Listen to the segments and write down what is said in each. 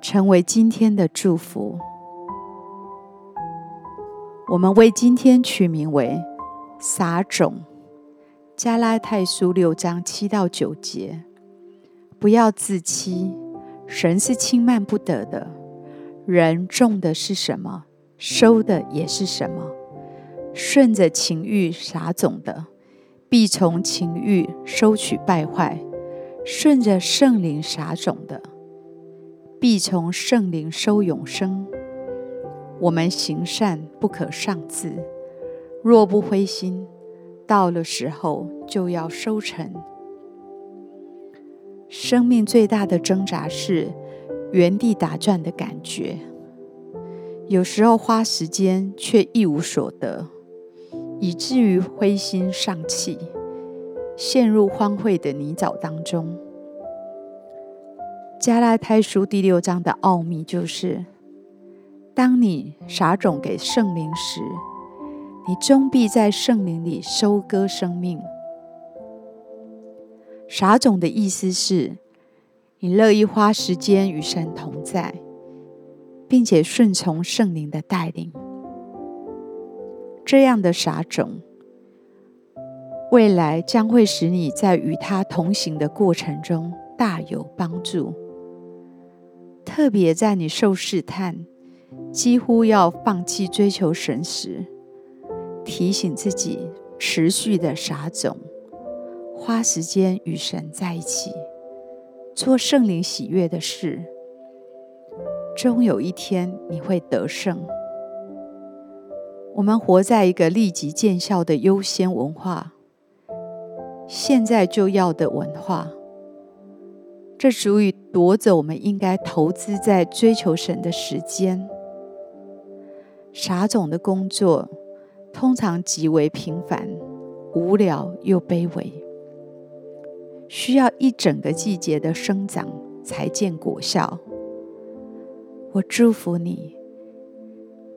成为今天的祝福。我们为今天取名为撒种。加拉太书六章七到九节，不要自欺，神是轻慢不得的。人种的是什么，收的也是什么。顺着情欲撒种的，必从情欲收取败坏，顺着圣灵撒种的，必从圣灵收永生。我们行善不可丧志，若不灰心，到了时候就要收成。生命最大的挣扎是原地打转的感觉，有时候花时间却一无所得。以至于灰心丧气，陷入荒废的泥沼当中。加拉太书第六章的奥秘就是：当你撒种给圣灵时，你终必在圣灵里收割生命。撒种的意思是，你乐意花时间与神同在，并且顺从圣灵的带领。这样的撒种，未来将会使你在与他同行的过程中大有帮助。特别在你受试探、几乎要放弃追求神时，提醒自己持续的撒种，花时间与神在一起，做圣灵喜悦的事。终有一天，你会得胜。我们活在一个立即见效的优先文化，现在就要的文化，这足以夺走我们应该投资在追求神的时间。撒种的工作通常极为平凡、无聊又卑微，需要一整个季节的生长才见果效。我祝福你。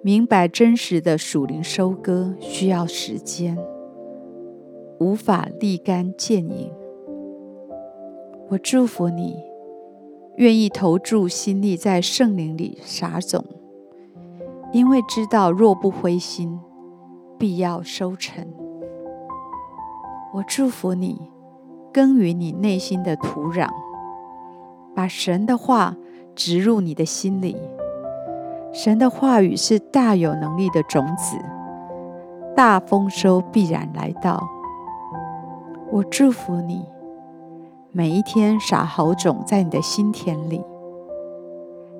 明白真实的属灵收割需要时间，无法立竿见影。我祝福你，愿意投注心力在圣灵里撒种，因为知道若不灰心，必要收成。我祝福你，耕耘你内心的土壤，把神的话植入你的心里。神的话语是大有能力的种子，大丰收必然来到。我祝福你，每一天撒好种在你的心田里，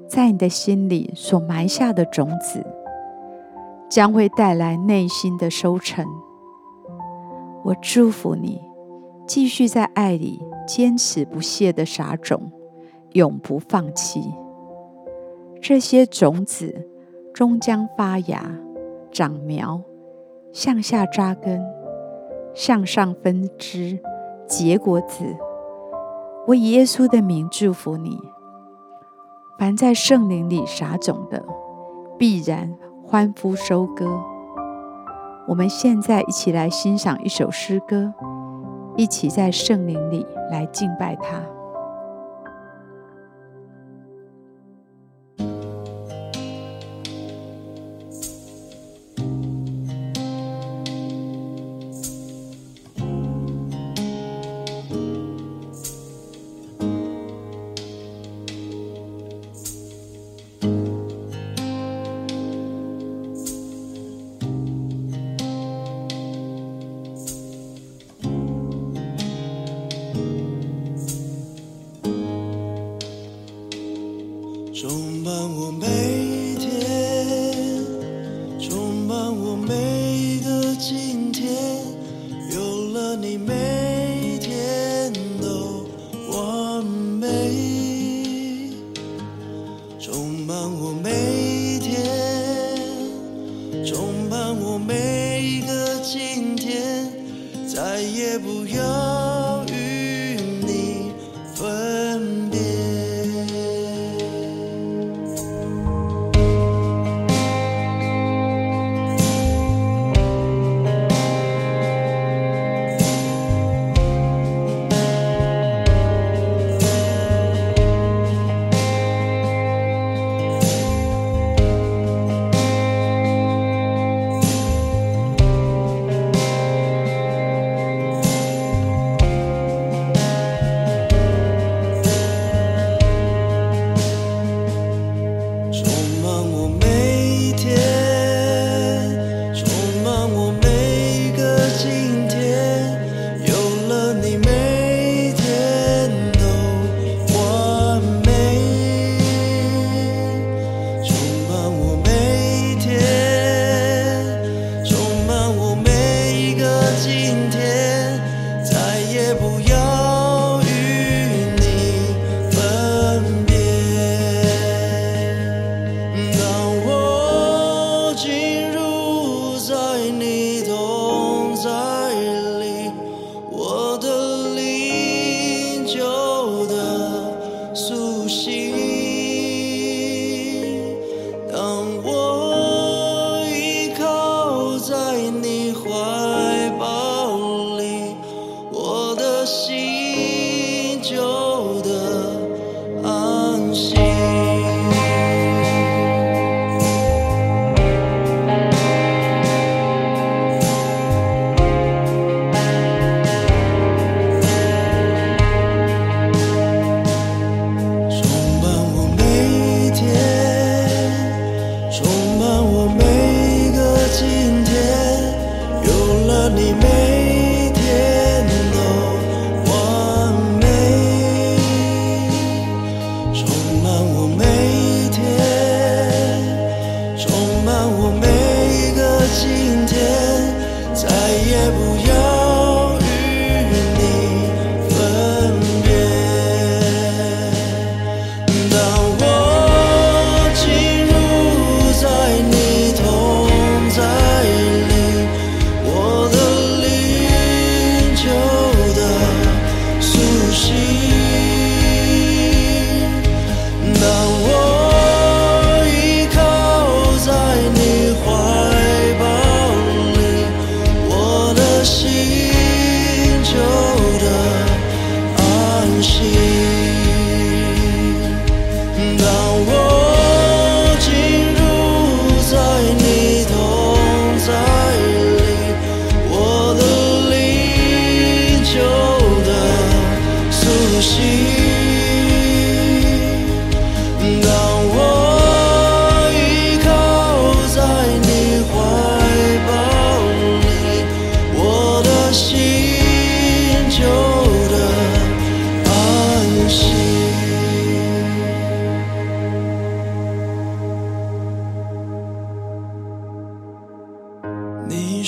在你的心里所埋下的种子，将会带来内心的收成。我祝福你，继续在爱里坚持不懈的撒种，永不放弃。这些种子终将发芽、长苗，向下扎根，向上分枝，结果子。我以耶稣的名祝福你。凡在圣灵里撒种的，必然欢呼收割。我们现在一起来欣赏一首诗歌，一起在圣灵里来敬拜他。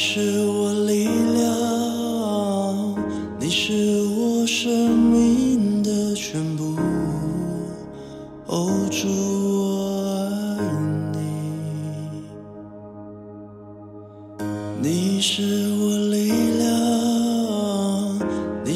你是我力量，你是我生命的全部。哦，主我爱你。你是我力量，你。